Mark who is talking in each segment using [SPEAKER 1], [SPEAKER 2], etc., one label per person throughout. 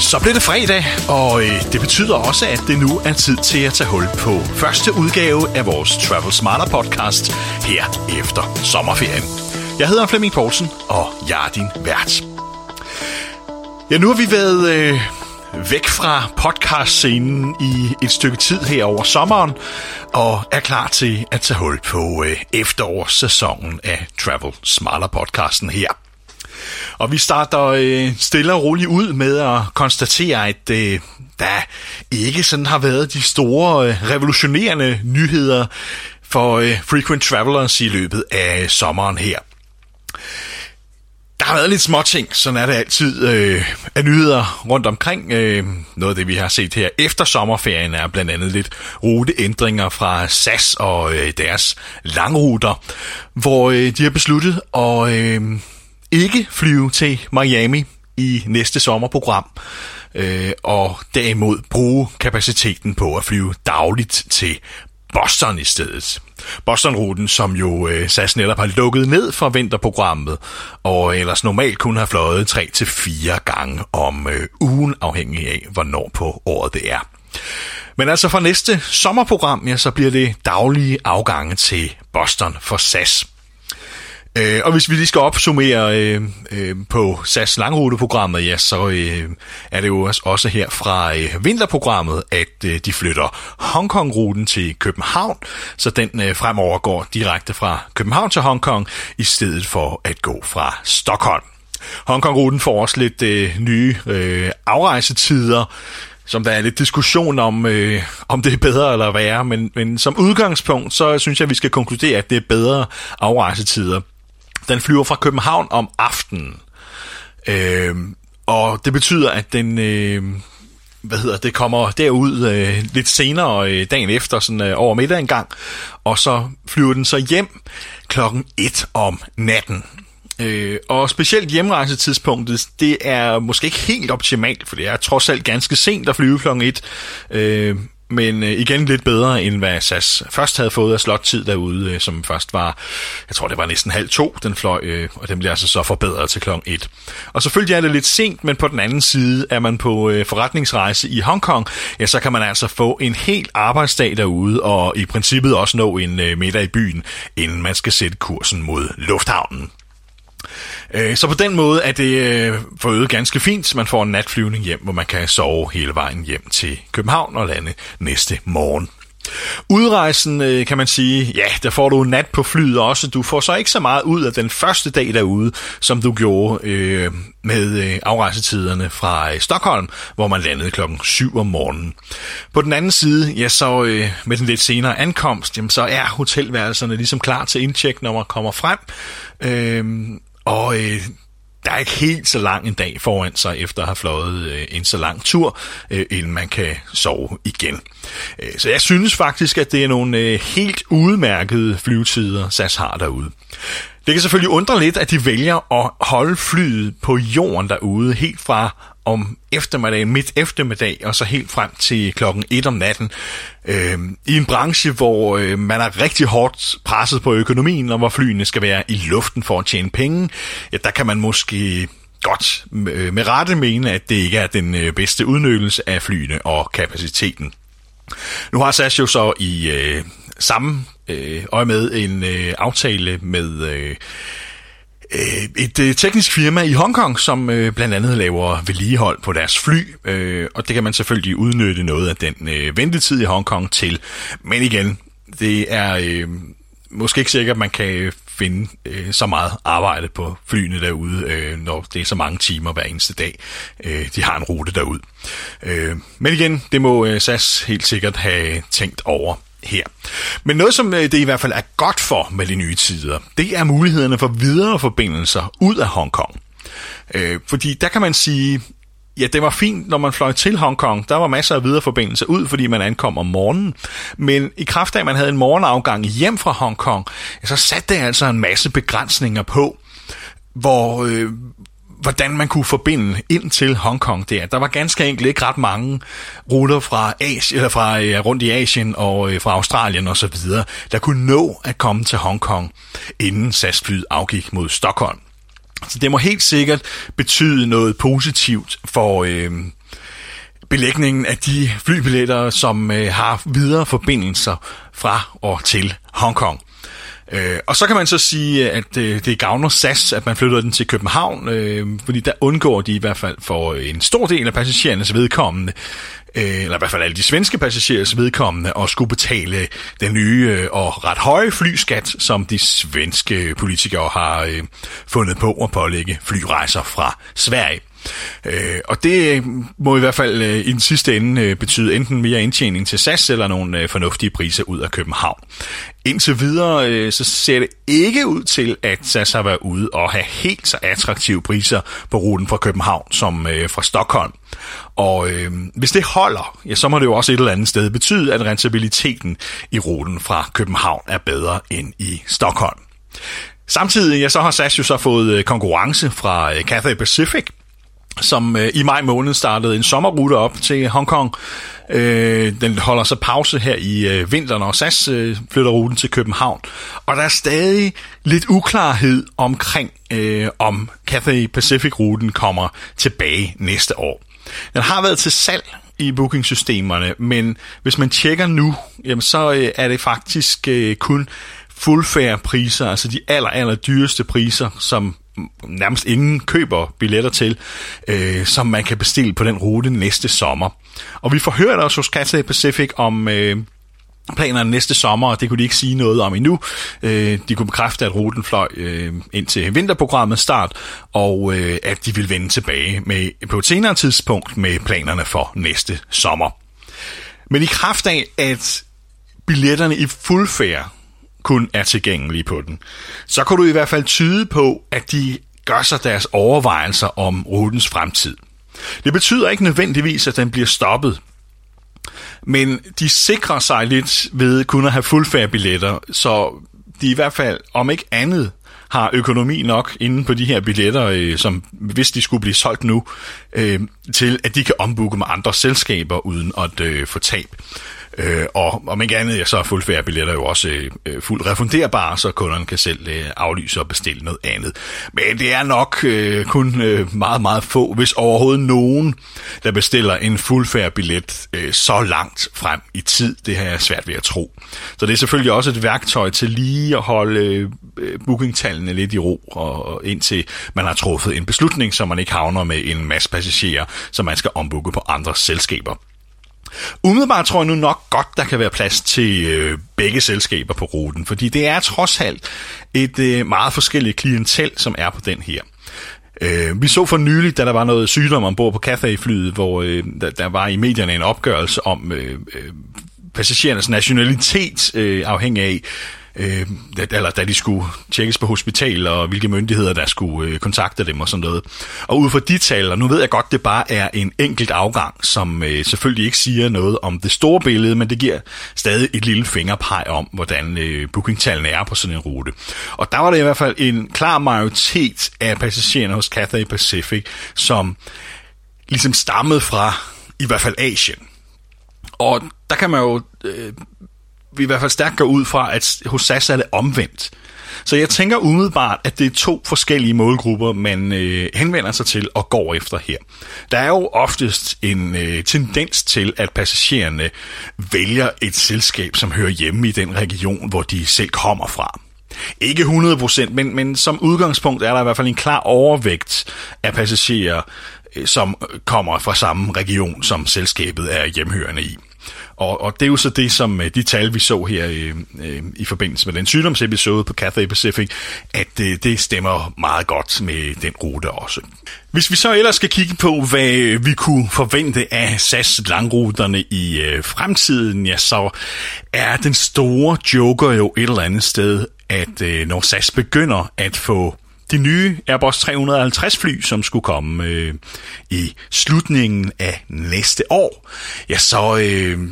[SPEAKER 1] Så blev det fredag, og øh, det betyder også, at det nu er tid til at tage hul på første udgave af vores Travel Smarter podcast her efter sommerferien. Jeg hedder Flemming Poulsen, og jeg er din vært. Ja, nu har vi været øh, væk fra podcastscenen i et stykke tid her over sommeren, og er klar til at tage hul på øh, efterårssæsonen af Travel Smarter podcasten her. Og vi starter øh, stille og roligt ud med at konstatere, at øh, der ikke sådan har været de store øh, revolutionerende nyheder for øh, frequent travelers i løbet af sommeren her. Der har været lidt små ting, sådan er det altid øh, af nyheder rundt omkring. Øh, noget af det, vi har set her efter sommerferien, er blandt andet lidt ruteændringer fra SAS og øh, deres langruter, hvor øh, de har besluttet at øh, ikke flyve til Miami i næste sommerprogram, øh, og derimod bruge kapaciteten på at flyve dagligt til Boston i stedet. Boston-ruten, som jo øh, SAS netop har lukket ned for vinterprogrammet, og ellers normalt kun har fløjet 3 til gange om øh, ugen, afhængig af, hvornår på året det er. Men altså for næste sommerprogram, ja, så bliver det daglige afgange til Boston for SAS. Øh, og hvis vi lige skal opsummere øh, øh, på SAS langruteprogrammet, ja, så øh, er det jo også her fra øh, vinterprogrammet, at øh, de flytter Hongkong-ruten til København, så den øh, fremover går direkte fra København til Hongkong, i stedet for at gå fra Stockholm. Hongkong-ruten får også lidt øh, nye øh, afrejsetider, som der er lidt diskussion om, øh, om det er bedre eller værre, men, men som udgangspunkt, så synes jeg, at vi skal konkludere, at det er bedre afrejsetider. Den flyver fra København om aftenen. Øh, og det betyder, at den... Øh, hvad hedder det, kommer derud øh, lidt senere øh, dagen efter, sådan øh, over middag en gang, og så flyver den så hjem klokken 1 om natten. Øh, og specielt hjemrejsetidspunktet, det er måske ikke helt optimalt, for det er trods alt ganske sent at flyve klokken 1. Øh, men øh, igen lidt bedre, end hvad SAS først havde fået af slottid derude, øh, som først var, jeg tror det var næsten halv to, den fløj, øh, og den bliver altså så forbedret til klokken 1. Og selvfølgelig er det lidt sent, men på den anden side er man på øh, forretningsrejse i Hongkong, ja, så kan man altså få en hel arbejdsdag derude, og i princippet også nå en øh, middag i byen, inden man skal sætte kursen mod lufthavnen. Øh, Så på den måde er det øh, forøget ganske fint. Man får en natflyvning hjem, hvor man kan sove hele vejen hjem til København og lande næste morgen. Udrejsen, øh, kan man sige, ja, der får du en nat på flyet også. Du får så ikke så meget ud af den første dag derude, som du gjorde øh, med øh, afrejsetiderne fra øh, Stockholm, hvor man landede klokken 7 om morgenen. På den anden side, ja, så øh, med den lidt senere ankomst, jamen, så er hotelværelserne ligesom klar til indtjek, når man kommer frem. Øh, og øh, der er ikke helt så lang en dag foran sig, efter at have fløjet øh, en så lang tur, øh, inden man kan sove igen. Øh, så jeg synes faktisk, at det er nogle øh, helt udmærkede flyvetider, SAS har derude. Det kan selvfølgelig undre lidt, at de vælger at holde flyet på jorden derude, helt fra om eftermiddagen, midt eftermiddag, og så helt frem til klokken 1 om natten, øh, i en branche, hvor øh, man er rigtig hårdt presset på økonomien, og hvor flyene skal være i luften for at tjene penge, ja, der kan man måske godt øh, med rette mene, at det ikke er den øh, bedste udnyttelse af flyene og kapaciteten. Nu har SAS jo så i øh, samme øh, øje med en øh, aftale med øh, Øh, et øh, teknisk firma i Hongkong, som øh, blandt andet laver vedligehold på deres fly, øh, og det kan man selvfølgelig udnytte noget af den øh, ventetid i Hongkong til. Men igen, det er øh, måske ikke sikkert, at man kan finde øh, så meget arbejde på flyene derude, øh, når det er så mange timer hver eneste dag, øh, de har en rute derud. Øh, men igen, det må øh, SAS helt sikkert have tænkt over her. Men noget, som øh, det i hvert fald er godt for med de nye tider, det er mulighederne for videre forbindelser ud af Hongkong. Øh, fordi der kan man sige, ja, det var fint, når man fløj til Hongkong. Der var masser af videre forbindelser ud, fordi man ankom om morgenen. Men i kraft af, at man havde en morgenafgang hjem fra Hongkong, så satte det altså en masse begrænsninger på, hvor... Øh, hvordan man kunne forbinde ind til Hongkong der. Der var ganske enkelt ikke ret mange ruter fra, Asien, eller fra øh, rundt i Asien og øh, fra Australien og så videre, der kunne nå at komme til Hongkong, inden SAS-flyet afgik mod Stockholm. Så det må helt sikkert betyde noget positivt for... Øh, belægningen af de flybilletter, som øh, har videre forbindelser fra og til Hongkong. Øh, og så kan man så sige, at øh, det gavner SAS, at man flytter den til København, øh, fordi der undgår de i hvert fald for en stor del af passagerernes vedkommende, øh, eller i hvert fald alle de svenske passagerers vedkommende, at skulle betale den nye øh, og ret høje flyskat, som de svenske politikere har øh, fundet på at pålægge flyrejser fra Sverige. Øh, og det må i hvert fald øh, i den sidste ende øh, betyde enten mere indtjening til SAS eller nogle øh, fornuftige priser ud af København. Indtil videre øh, så ser det ikke ud til, at SAS har været ude og have helt så attraktive priser på ruten fra København som øh, fra Stockholm. Og øh, hvis det holder, ja, så må det jo også et eller andet sted betyde, at rentabiliteten i ruten fra København er bedre end i Stockholm. Samtidig ja, så har SAS jo så fået øh, konkurrence fra øh, Cathay Pacific, som øh, i maj måned startede en sommerrute op til Hongkong. Øh, den holder så pause her i øh, vinteren, og SAS øh, flytter ruten til København. Og der er stadig lidt uklarhed omkring, øh, om Cathay Pacific-ruten kommer tilbage næste år. Den har været til salg i bookingsystemerne, men hvis man tjekker nu, jamen så øh, er det faktisk øh, kun fuldfærd priser, altså de aller, aller dyreste priser, som nærmest ingen køber billetter til, øh, som man kan bestille på den rute næste sommer. Og vi får hørt også hos Cathay Pacific om øh, planerne næste sommer, og det kunne de ikke sige noget om endnu. Øh, de kunne bekræfte, at ruten fløj øh, ind til vinterprogrammet start, og øh, at de vil vende tilbage med, på et senere tidspunkt med planerne for næste sommer. Men i kraft af, at billetterne i fuldfærd kun er tilgængelige på den, så kan du i hvert fald tyde på, at de gør sig deres overvejelser om rutens fremtid. Det betyder ikke nødvendigvis, at den bliver stoppet, men de sikrer sig lidt ved kun at have fuldfærdbilletter, så de i hvert fald, om ikke andet, har økonomi nok inde på de her billetter, øh, som hvis de skulle blive solgt nu, øh, til at de kan ombooke med andre selskaber uden at øh, få tab. Øh, og om ikke andet, ja, så er fuldfærd billetter jo også øh, øh fuldt refunderbare, så kunderne kan selv øh, aflyse og bestille noget andet. Men det er nok øh, kun øh, meget, meget få, hvis overhovedet nogen, der bestiller en fuldfærd billet øh, så langt frem i tid. Det har jeg svært ved at tro. Så det er selvfølgelig også et værktøj til lige at holde øh, bookingtallene lidt i ro, og, og indtil man har truffet en beslutning, så man ikke havner med en masse passagerer, som man skal ombooke på andre selskaber. Umiddelbart tror jeg nu nok godt, der kan være plads til øh, begge selskaber på ruten, fordi det er trods alt et øh, meget forskelligt klientel, som er på den her. Øh, vi så for nylig, da der var noget sygdom ombord på Cathay-flyet, hvor øh, der, der var i medierne en opgørelse om øh, øh passagerernes nationalitet, øh, afhængig af, øh, eller da de skulle tjekkes på hospital, og hvilke myndigheder, der skulle øh, kontakte dem og sådan noget. Og ud fra de tal, og nu ved jeg godt, det bare er en enkelt afgang, som øh, selvfølgelig ikke siger noget om det store billede, men det giver stadig et lille fingerpeg om, hvordan øh, bookingtallene er på sådan en rute. Og der var det i hvert fald en klar majoritet af passagererne hos Cathay Pacific, som ligesom stammede fra i hvert fald Asien. Og der kan man jo øh, vi i hvert fald stærkt går ud fra, at hos SAS er det omvendt. Så jeg tænker umiddelbart, at det er to forskellige målgrupper, man øh, henvender sig til og går efter her. Der er jo oftest en øh, tendens til, at passagererne vælger et selskab, som hører hjemme i den region, hvor de selv kommer fra. Ikke 100%, men, men som udgangspunkt er der i hvert fald en klar overvægt af passagerer, øh, som kommer fra samme region, som selskabet er hjemhørende i. Og, og det er jo så det, som øh, de tal, vi så her øh, øh, i forbindelse med den sygdomsepisode på Cathay Pacific, at øh, det stemmer meget godt med den rute også. Hvis vi så ellers skal kigge på, hvad øh, vi kunne forvente af SAS langruterne i øh, fremtiden, ja, så er den store joker jo et eller andet sted, at øh, når SAS begynder at få de nye Airbus 350 fly, som skulle komme øh, i slutningen af næste år, ja, så øh,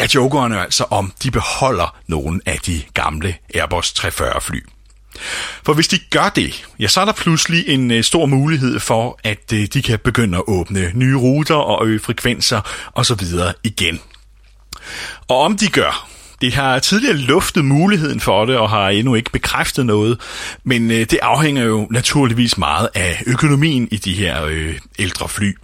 [SPEAKER 1] er jokerne altså om, de beholder nogle af de gamle Airbus 340 fly. For hvis de gør det, ja, så er der pludselig en øh, stor mulighed for, at øh, de kan begynde at åbne nye ruter og øge frekvenser osv. igen. Og om de gør, de har tidligere luftet muligheden for det og har endnu ikke bekræftet noget, men øh, det afhænger jo naturligvis meget af økonomien i de her ældre fly.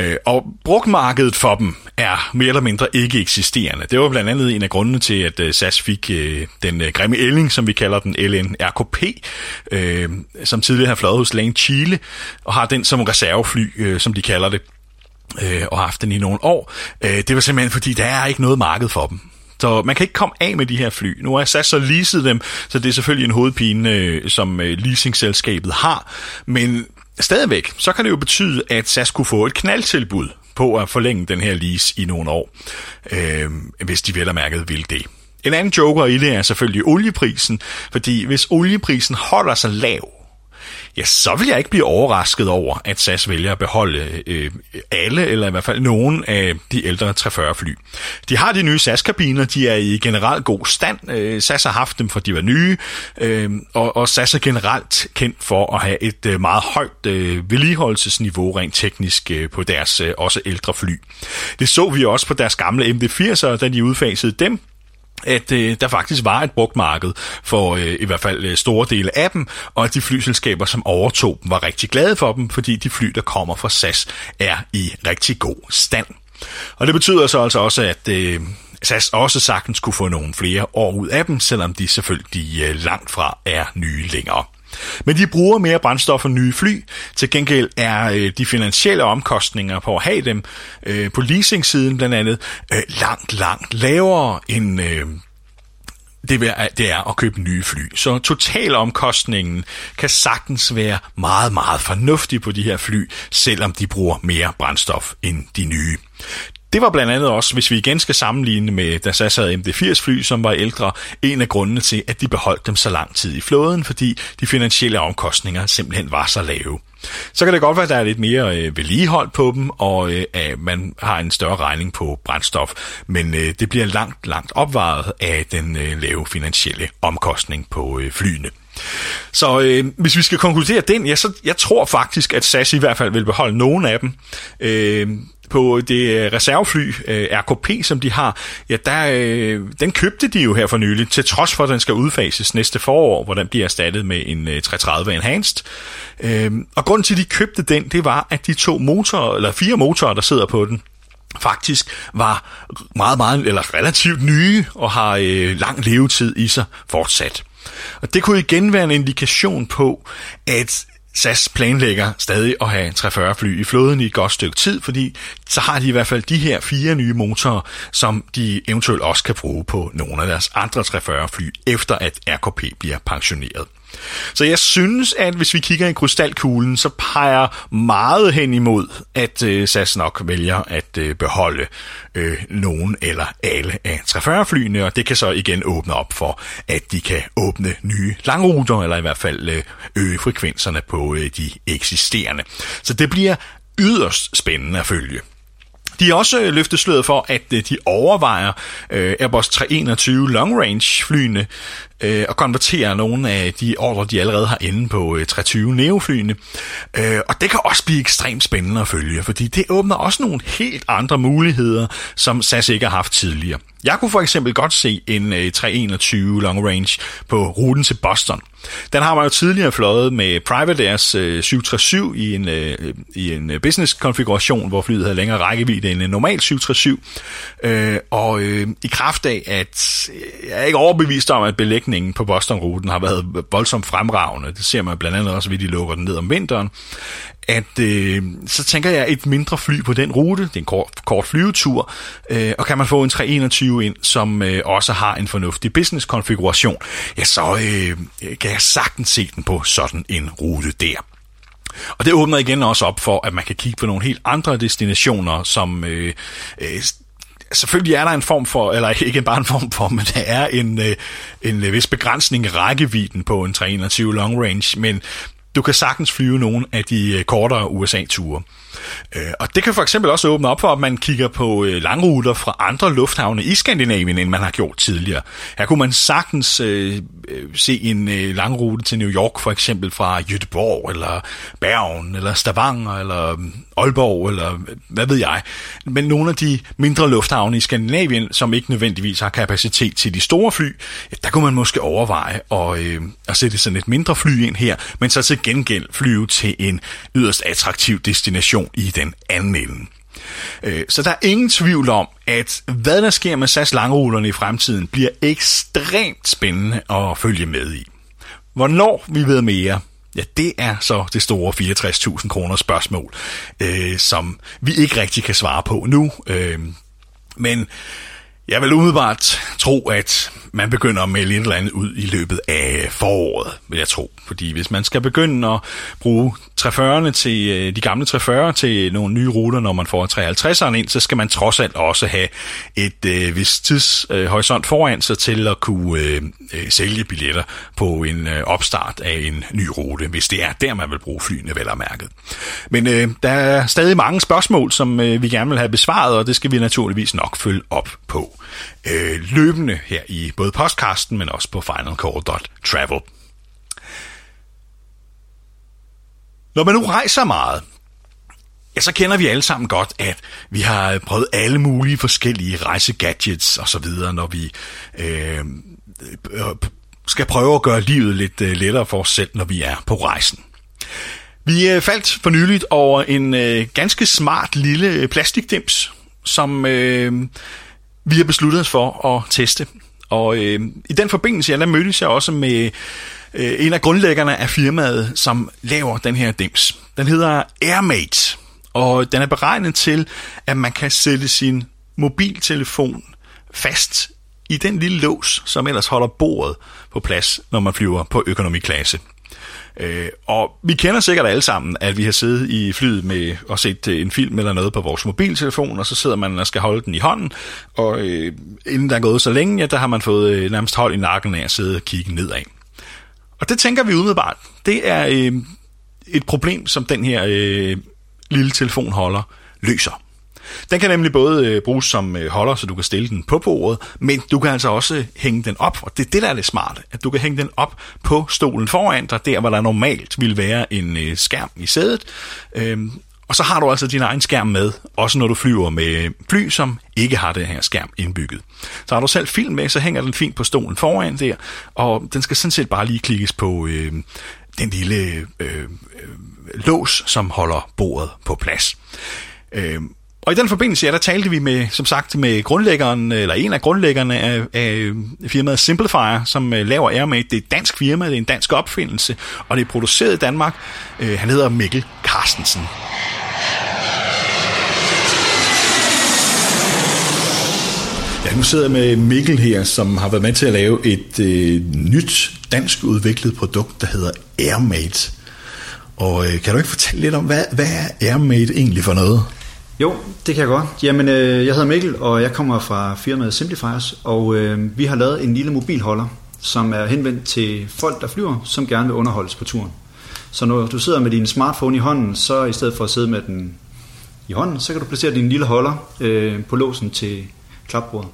[SPEAKER 1] Øh, og brugmarkedet for dem er mere eller mindre ikke eksisterende. Det var blandt andet en af grundene til, at øh, SAS fik øh, den øh, grimme ælling, som vi kalder den LNRKP, øh, som tidligere har fløjet hos Lane Chile, og har den som reservefly, øh, som de kalder det, øh, og har haft den i nogle år. Øh, det var simpelthen fordi, der er ikke noget marked for dem. Så man kan ikke komme af med de her fly. Nu har SAS så leaset dem, så det er selvfølgelig en hovedpine, øh, som øh, leasingselskabet har. Men stadigvæk, så kan det jo betyde, at SAS kunne få et knaldtilbud på at forlænge den her lease i nogle år, øh, hvis de vel og mærket vil det. En anden joker i det er selvfølgelig olieprisen, fordi hvis olieprisen holder sig lav, ja, så vil jeg ikke blive overrasket over, at SAS vælger at beholde øh, alle, eller i hvert fald nogen af de ældre 340 fly. De har de nye SAS-kabiner, de er i generelt god stand. Øh, SAS har haft dem, for de var nye, øh, og, og SAS er generelt kendt for at have et øh, meget højt øh, vedligeholdelsesniveau rent teknisk øh, på deres øh, også ældre fly. Det så vi også på deres gamle MD-80'er, da de udfasede dem at øh, der faktisk var et brugt marked for øh, i hvert fald øh, store dele af dem, og at de flyselskaber, som overtog dem, var rigtig glade for dem, fordi de fly, der kommer fra SAS, er i rigtig god stand. Og det betyder så altså også, at øh, SAS også sagtens kunne få nogle flere år ud af dem, selvom de selvfølgelig øh, langt fra er nye længere. Men de bruger mere brændstof og nye fly. Til gengæld er øh, de finansielle omkostninger på at have dem øh, på leasing-siden blandt andet øh, langt, langt lavere end øh, det er, det er at købe nye fly. Så totalomkostningen kan sagtens være meget, meget fornuftig på de her fly, selvom de bruger mere brændstof end de nye. Det var blandt andet også, hvis vi igen skal sammenligne med, da SAS havde MD-80 fly, som var ældre, en af grundene til, at de beholdt dem så lang tid i flåden, fordi de finansielle omkostninger simpelthen var så lave. Så kan det godt være, at der er lidt mere øh, vedligehold på dem, og øh, at man har en større regning på brændstof, men øh, det bliver langt, langt opvejet af den øh, lave finansielle omkostning på øh, flyene. Så øh, hvis vi skal konkludere den, ja, så jeg tror faktisk, at SAS i hvert fald vil beholde nogen af dem. Øh, på det øh, reservefly øh, RKP, som de har, ja, der, øh, den købte de jo her for nylig, til trods for, at den skal udfases næste forår, hvor den bliver erstattet med en 330 Enhanced. Øhm, og grunden til, at de købte den, det var, at de to motorer, eller fire motorer, der sidder på den, faktisk var meget, meget, eller relativt nye, og har øh, lang levetid i sig fortsat. Og det kunne igen være en indikation på, at SAS planlægger stadig at have 340 fly i flåden i et godt stykke tid, fordi så har de i hvert fald de her fire nye motorer, som de eventuelt også kan bruge på nogle af deres andre 340 fly, efter at RKP bliver pensioneret. Så jeg synes, at hvis vi kigger i krystalkuglen, så peger meget hen imod, at øh, SAS nok vælger at øh, beholde øh, nogen eller alle af 340-flyene, og det kan så igen åbne op for, at de kan åbne nye langruter, eller i hvert fald øh, øge frekvenserne på øh, de eksisterende. Så det bliver yderst spændende at følge. De har også øh, løftet sløret for, at øh, de overvejer øh, Airbus 321 long range flyene øh, og konvertere nogle af de ordre, de allerede har inde på øh, 320 Neo-flyene. Øh, og det kan også blive ekstremt spændende at følge, fordi det åbner også nogle helt andre muligheder, som SAS ikke har haft tidligere. Jeg kunne for eksempel godt se en øh, 321 long range på ruten til Boston. Den har man jo tidligere fløjet med Private Airs øh, 737 i en, øh, i en øh, business-konfiguration, hvor flyet havde længere rækkevidde end en normal 737. Øh, og øh, i kraft af, at øh, jeg er ikke overbevist om, at belægningen på Boston-ruten har været voldsomt fremragende, det ser man blandt andet også ved, at de lukker den ned om vinteren, at øh, så tænker jeg et mindre fly på den rute, det er en kort, kort flyvetur, øh, og kan man få en 321 ind, som øh, også har en fornuftig business-konfiguration, ja, så øh, øh, kan jeg sagtens se den på sådan en rute der. Og det åbner igen også op for, at man kan kigge på nogle helt andre destinationer, som øh, øh, selvfølgelig er der en form for, eller ikke bare en form for, men der er en, øh, en vis begrænsning i rækkevidden på en 321 long range, men du kan sagtens flyve nogle af de øh, kortere USA-ture. Øh, Og det kan for eksempel også åbne op for, at man kigger på øh, langruter fra andre lufthavne i Skandinavien, end man har gjort tidligere. Her kunne man sagtens øh, øh, se en øh, langrute til New York, for eksempel fra Göteborg, eller Bergen, eller Stavanger, eller mm, Aalborg, eller øh, hvad ved jeg. Men nogle af de mindre lufthavne i Skandinavien, som ikke nødvendigvis har kapacitet til de store fly, der kunne man måske overveje at, øh, at sætte sådan et mindre fly ind her, men så til gengæld flyve til en yderst attraktiv destination i den anden ende. Øh, så der er ingen tvivl om, at hvad der sker med SAS langruterne i fremtiden, bliver ekstremt spændende at følge med i. Hvornår vi ved mere, ja, det er så det store 64.000 kroner spørgsmål, øh, som vi ikke rigtig kan svare på nu. Øh, men jeg vil umiddelbart tro, at man begynder at melde et eller andet ud i løbet af foråret, vil jeg tro. Fordi hvis man skal begynde at bruge 340'erne til øh, de gamle 340'ere til nogle nye ruter, når man får 350'eren ind, så skal man trods alt også have et øh, vis tidshorisont foran sig til at kunne øh, øh, sælge billetter på en øh, opstart af en ny rute, hvis det er der, man vil bruge flyene vel og mærket. Men øh, der er stadig mange spørgsmål, som øh, vi gerne vil have besvaret, og det skal vi naturligvis nok følge op på øh, løbende her i både podcasten, men også på finalcore.travel. Når man nu rejser meget, ja, så kender vi alle sammen godt, at vi har prøvet alle mulige forskellige rejsegadgets og så videre, når vi øh, øh skal prøve at gøre livet lidt øh, lettere for os selv, når vi er på rejsen. Vi øh, faldt for nyligt over en øh, ganske smart lille plastikdims, som øh, vi har besluttet os for at teste. Og øh, i den forbindelse, ja, der mødtes jeg også med øh, en af grundlæggerne af firmaet, som laver den her dims. Den hedder Airmate, og den er beregnet til, at man kan sætte sin mobiltelefon fast i den lille lås, som ellers holder bordet på plads, når man flyver på økonomiklasse. Øh, og vi kender sikkert alle sammen, at vi har siddet i flyet med og set øh, en film eller noget på vores mobiltelefon, og så sidder man og skal holde den i hånden, og øh, inden der er gået så længe, ja, der har man fået øh, nærmest hold i nakken af at sidde og kigge nedad. Og det tænker vi umiddelbart, det er øh, et problem, som den her øh, lille telefonholder løser. Den kan nemlig både øh, bruges som øh, holder, så du kan stille den på bordet, men du kan altså også hænge den op, og det er det, der er det smarte, at du kan hænge den op på stolen foran dig, der hvor der normalt vil være en øh, skærm i sædet, øhm, og så har du altså din egen skærm med, også når du flyver med fly, som ikke har den her skærm indbygget. Så har du selv film med, så hænger den fint på stolen foran der, og den skal sådan set bare lige klikkes på øh, den lille øh, øh, lås, som holder bordet på plads. Øh, og i den forbindelse, ja, der talte vi med, som sagt, med grundlæggeren, eller en af grundlæggerne af, af firmaet Simplifier, som øh, laver Airmate. Det er et dansk firma, det er en dansk opfindelse, og det er produceret i Danmark. Øh, han hedder Mikkel Carstensen. Ja, nu sidder jeg med Mikkel her, som har været med til at lave et øh, nyt dansk udviklet produkt, der hedder Airmate. Og øh, kan du ikke fortælle lidt om, hvad, hvad er Airmate egentlig for noget?
[SPEAKER 2] Jo, det kan jeg godt. Jamen, øh, jeg hedder Mikkel, og jeg kommer fra firmaet Simplifiers, og øh, vi har lavet en lille mobilholder, som er henvendt til folk, der flyver, som gerne vil underholdes på turen. Så når du sidder med din smartphone i hånden, så i stedet for at sidde med den i hånden, så kan du placere din lille holder øh, på låsen til klapbordet.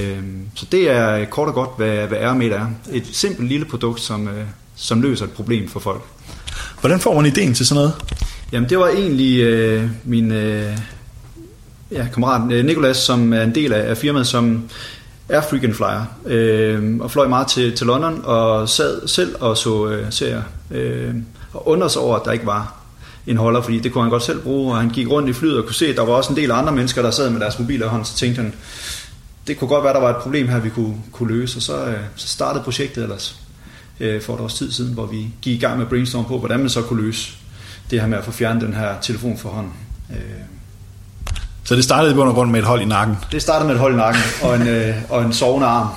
[SPEAKER 2] Øh, så det er kort og godt, hvad, hvad RMED er. Et simpelt lille produkt, som, øh, som løser et problem for folk.
[SPEAKER 1] Hvordan får man ideen til sådan noget?
[SPEAKER 2] Jamen det var egentlig øh, min øh, ja, kammerat øh, Nikolas, som er en del af, af firmaet, som er freaking flyer, øh, og fløj meget til, til London, og sad selv og så øh, serier, øh, og undrede sig over, at der ikke var en holder, fordi det kunne han godt selv bruge, og han gik rundt i flyet og kunne se, at der var også en del andre mennesker, der sad med deres mobiler i hånden, så tænkte han, det kunne godt være, der var et problem her, vi kunne, kunne løse, og så, øh, så startede projektet ellers øh, for et års tid siden, hvor vi gik i gang med brainstorm på, hvordan man så kunne løse det her med at få fjernet den her telefon for hånden. Øh,
[SPEAKER 1] Så det startede i bund og grund med et hold i nakken.
[SPEAKER 2] det startede med et hold i nakken og en, øh, og en sovende arm.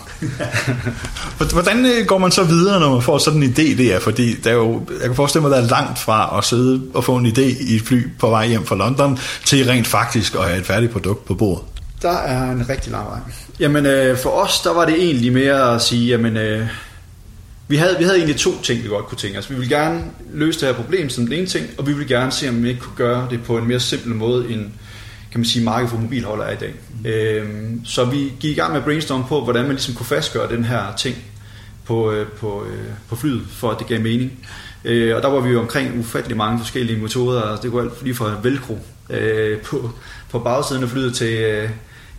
[SPEAKER 1] Hvordan øh, går man så videre, når man får sådan en idé der? Fordi der er jo, jeg kan forestille mig, at der er langt fra at sidde og få en idé i et fly på vej hjem fra London, til rent faktisk at have et færdigt produkt på bordet.
[SPEAKER 2] Der er en rigtig lang vej. Jamen øh, for os, der var det egentlig mere at sige, jamen øh, vi havde, vi havde egentlig to ting, vi godt kunne tænke os. Vi ville gerne løse det her problem som den ene ting, og vi ville gerne se, om vi ikke kunne gøre det på en mere simpel måde, end kan man sige, markedet for mobilholder er i dag. Mm. Øhm, så vi gik i gang med at brainstorme på, hvordan man ligesom kunne fastgøre den her ting på, øh, på, øh, på flyet, for at det gav mening. Øh, og der var vi jo omkring ufattelig mange forskellige metoder. Altså, det kunne alt lige fra velcro øh, på, på bagsiden af flyet til øh,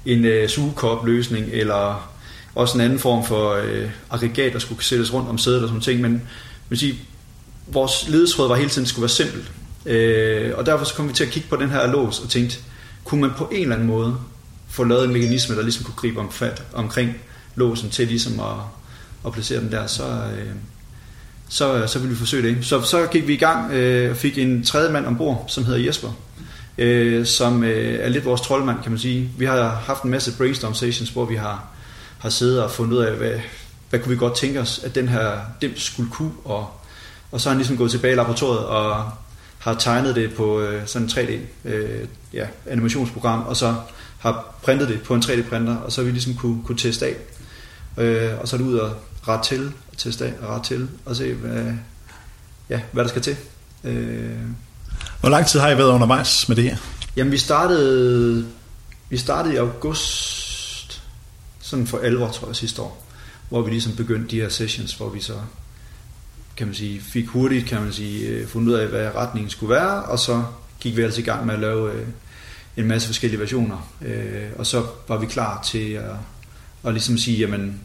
[SPEAKER 2] en øh, sugekop-løsning, eller også en anden form for øh, aggregat, der skulle sættes rundt om sædet og sådan ting. Men vil sige, vores ledesråd var hele tiden, skulle være simpelt. Øh, og derfor så kom vi til at kigge på den her lås og tænkte, kunne man på en eller anden måde få lavet en mekanisme, der ligesom kunne gribe om fat omkring låsen til ligesom at, at placere den der, så, øh, så, så ville vi forsøge det. Så, så gik vi i gang øh, og fik en tredje mand ombord, som hedder Jesper, øh, som øh, er lidt vores troldmand, kan man sige. Vi har haft en masse brainstorm sessions, hvor vi har, har siddet og fundet ud af, hvad, hvad kunne vi godt tænke os, at den her dims skulle kunne, og, og så har han ligesom gået tilbage i laboratoriet og har tegnet det på øh, sådan en 3D øh, ja, animationsprogram, og så har printet det på en 3D-printer, og så har vi ligesom kunne, kunne teste af. Øh, og så er det ud og ret til, teste af og ret til, og se, hvad, ja, hvad der skal til. Øh,
[SPEAKER 3] Hvor lang tid har I været undervejs med det her?
[SPEAKER 2] Jamen, vi startede, vi startede i august, sådan for alvor, tror jeg, sidste år, hvor vi ligesom begyndte de her sessions, hvor vi så kan man sige, fik hurtigt, kan man sige, øh, fundet ud af, hvad retningen skulle være, og så gik vi altså i gang med at lave øh, en masse forskellige versioner. Øh, og så var vi klar til at, at ligesom sige, jamen,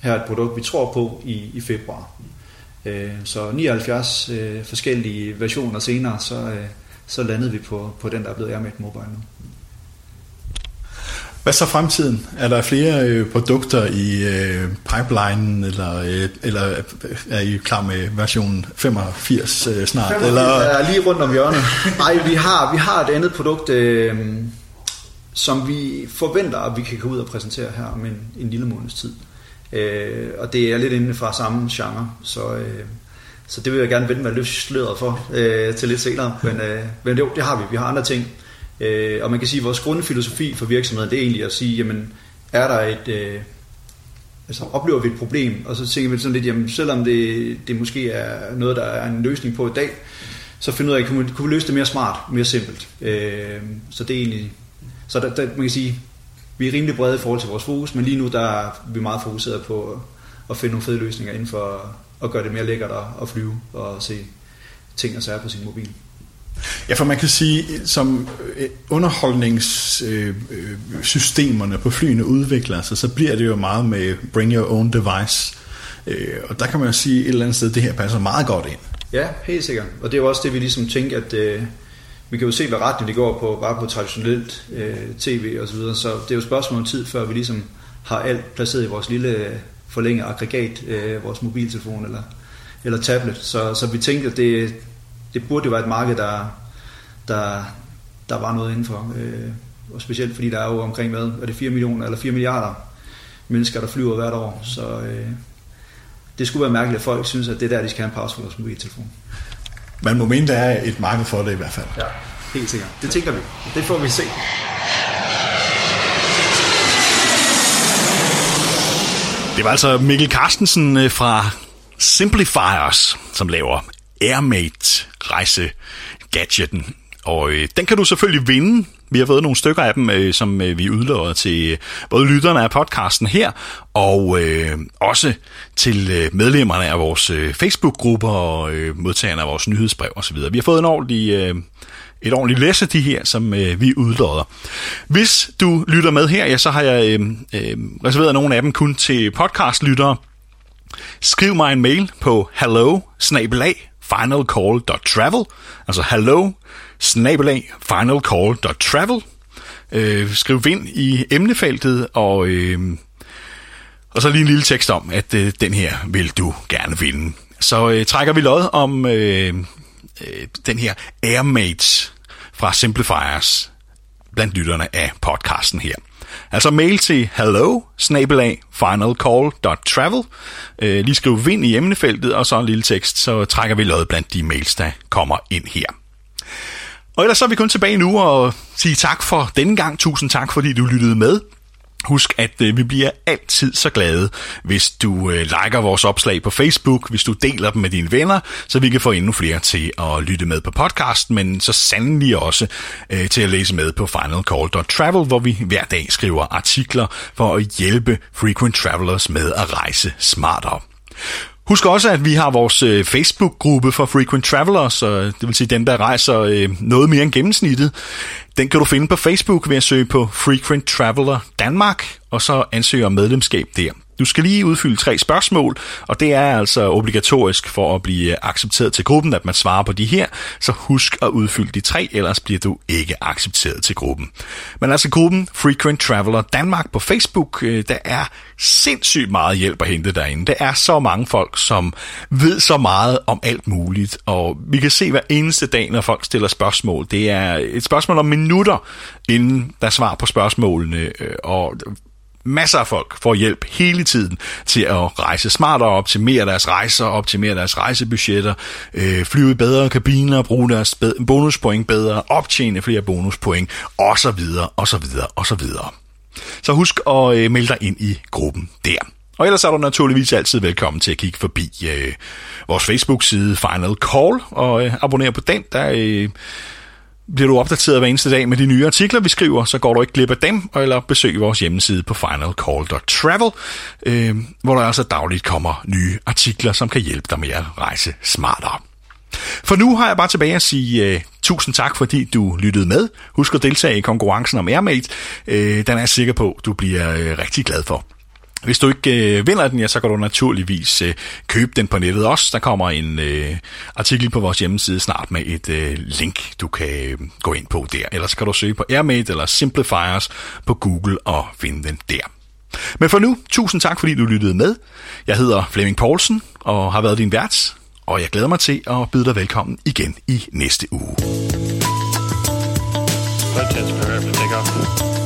[SPEAKER 2] her er et produkt, vi tror på i, i februar. Øh, så 79 øh, forskellige versioner senere, så, øh, så landede vi på, på den, der er blevet Airmate Mobile nu.
[SPEAKER 3] Hvad så fremtiden? Er der flere øh, produkter i øh, pipelinen, eller, øh, eller er I klar med version 85 øh, snart?
[SPEAKER 2] 85
[SPEAKER 3] eller?
[SPEAKER 2] er lige rundt om hjørnet. Nej, vi har, vi har et andet produkt, øh, som vi forventer, at vi kan gå ud og præsentere her om en, en lille måneds tid. Øh, og det er lidt inden fra samme genre, så, øh, så det vil jeg gerne vente med at løfte sløret for øh, til lidt senere. Men, øh, men jo, det har vi. Vi har andre ting. Øh, og man kan sige, at vores grundfilosofi for virksomheden, det er egentlig at sige, jamen, er der et... Øh, altså oplever vi et problem, og så tænker vi sådan lidt, jamen selvom det, det måske er noget, der er en løsning på i dag, så finder ud af, kunne, vi- kunne vi løse det mere smart, mere simpelt. Øh, så det er egentlig, så der, der, man kan sige, vi er rimelig brede i forhold til vores fokus, men lige nu der er vi meget fokuseret på at finde nogle fede løsninger inden for at gøre det mere lækkert at, at flyve og se ting og sager på sin mobil.
[SPEAKER 3] Ja, for man kan sige, som øh, underholdningssystemerne øh, øh, på flyene udvikler sig, så bliver det jo meget med bring your own device. Og der kan man jo sige et eller andet sted, at det her passer meget godt ind.
[SPEAKER 2] Ja, helt sikkert. Og det er jo også det, vi ligesom tænker, at øh, vi kan jo se, hvad retning det går på, bare på traditionelt øh, tv og så videre. Så det er jo et spørgsmål om tid, før vi ligesom har alt placeret i vores lille forlænget forlængede aggregat, øh, vores mobiltelefon eller, eller tablet. Så, så vi tænker, at det, det burde jo være et marked, der, der, der var noget indenfor. Øh, og specielt fordi der er jo omkring, hvad, er det 4 millioner eller 4 milliarder mennesker, der flyver hvert år. Så øh, det skulle være mærkeligt, at folk synes, at det er der, de skal have en pause for vores mobiltelefon.
[SPEAKER 3] Man må mene, der er et marked for det i hvert fald.
[SPEAKER 2] Ja, helt sikkert. Det tænker vi. Det får vi se.
[SPEAKER 1] Det var altså Mikkel Carstensen øh, fra Simplifiers, som laver Airmate rejse gadgeten. Og øh, den kan du selvfølgelig vinde. Vi har fået nogle stykker af dem, øh, som øh, vi udlåder til øh, både lytterne af podcasten her, og øh, også til øh, medlemmerne af vores øh, Facebook-grupper og øh, modtagerne af vores nyhedsbrev osv. Vi har fået en ordentlig... Øh, et ordentligt læs af de her, som øh, vi udlodder. Hvis du lytter med her, ja, så har jeg øh, øh, reserveret nogle af dem kun til podcastlyttere. Skriv mig en mail på hello finalcall.travel altså hello finalcall.travel øh, Skriv vind i emnefeltet, og, øh, og så lige en lille tekst om, at øh, den her vil du gerne vinde. Så øh, trækker vi lod om øh, øh, den her Airmates fra Simplifiers blandt lytterne af podcasten her. Altså mail til hello finalcall.travel øh, Lige skriv vind i emnefeltet, og så en lille tekst, så trækker vi lod blandt de mails, der kommer ind her. Og ellers så er vi kun tilbage nu og sige tak for denne gang. Tusind tak, fordi du lyttede med. Husk, at øh, vi bliver altid så glade, hvis du øh, liker vores opslag på Facebook, hvis du deler dem med dine venner, så vi kan få endnu flere til at lytte med på podcasten, men så sandelig også øh, til at læse med på finalcall.travel, hvor vi hver dag skriver artikler for at hjælpe frequent travelers med at rejse smartere. Husk også, at vi har vores øh, Facebook-gruppe for frequent travelers, det vil sige dem, der rejser øh, noget mere end gennemsnittet. Den kan du finde på Facebook ved at søge på Frequent Traveler Danmark, og så ansøge om medlemskab der. Du skal lige udfylde tre spørgsmål, og det er altså obligatorisk for at blive accepteret til gruppen, at man svarer på de her, så husk at udfylde de tre, ellers bliver du ikke accepteret til gruppen. Men altså gruppen Frequent Traveler Danmark på Facebook, øh, der er sindssygt meget hjælp at hente derinde. Der er så mange folk, som ved så meget om alt muligt, og vi kan se hver eneste dag, når folk stiller spørgsmål. Det er et spørgsmål om minutter, inden der er svar på spørgsmålene, øh, og masser af folk får hjælp hele tiden til at rejse smartere, optimere deres rejser, optimere deres rejsebudgetter, øh, flyve i bedre kabiner, bruge deres bonuspoint bedre, optjene flere bonuspoint, osv., osv., osv. Så husk at øh, melde dig ind i gruppen der. Og ellers er du naturligvis altid velkommen til at kigge forbi øh, vores Facebook-side Final Call og øh, abonnere på den. Der øh, bliver du opdateret hver eneste dag med de nye artikler, vi skriver, så går du ikke glip af dem, eller besøg vores hjemmeside på finalcall.travel, øh, hvor der altså dagligt kommer nye artikler, som kan hjælpe dig med at rejse smartere. For nu har jeg bare tilbage at sige uh, tusind tak, fordi du lyttede med. Husk at deltage i konkurrencen om Airmate. Uh, den er jeg sikker på, du bliver uh, rigtig glad for. Hvis du ikke øh, vinder den, ja, så kan du naturligvis øh, købe den på nettet også. Der kommer en øh, artikel på vores hjemmeside snart med et øh, link, du kan øh, gå ind på der. Ellers kan du søge på Airmate eller Simplifiers på Google og finde den der. Men for nu, tusind tak fordi du lyttede med. Jeg hedder Flemming Poulsen og har været din vært, og jeg glæder mig til at byde dig velkommen igen i næste uge.
[SPEAKER 4] Flight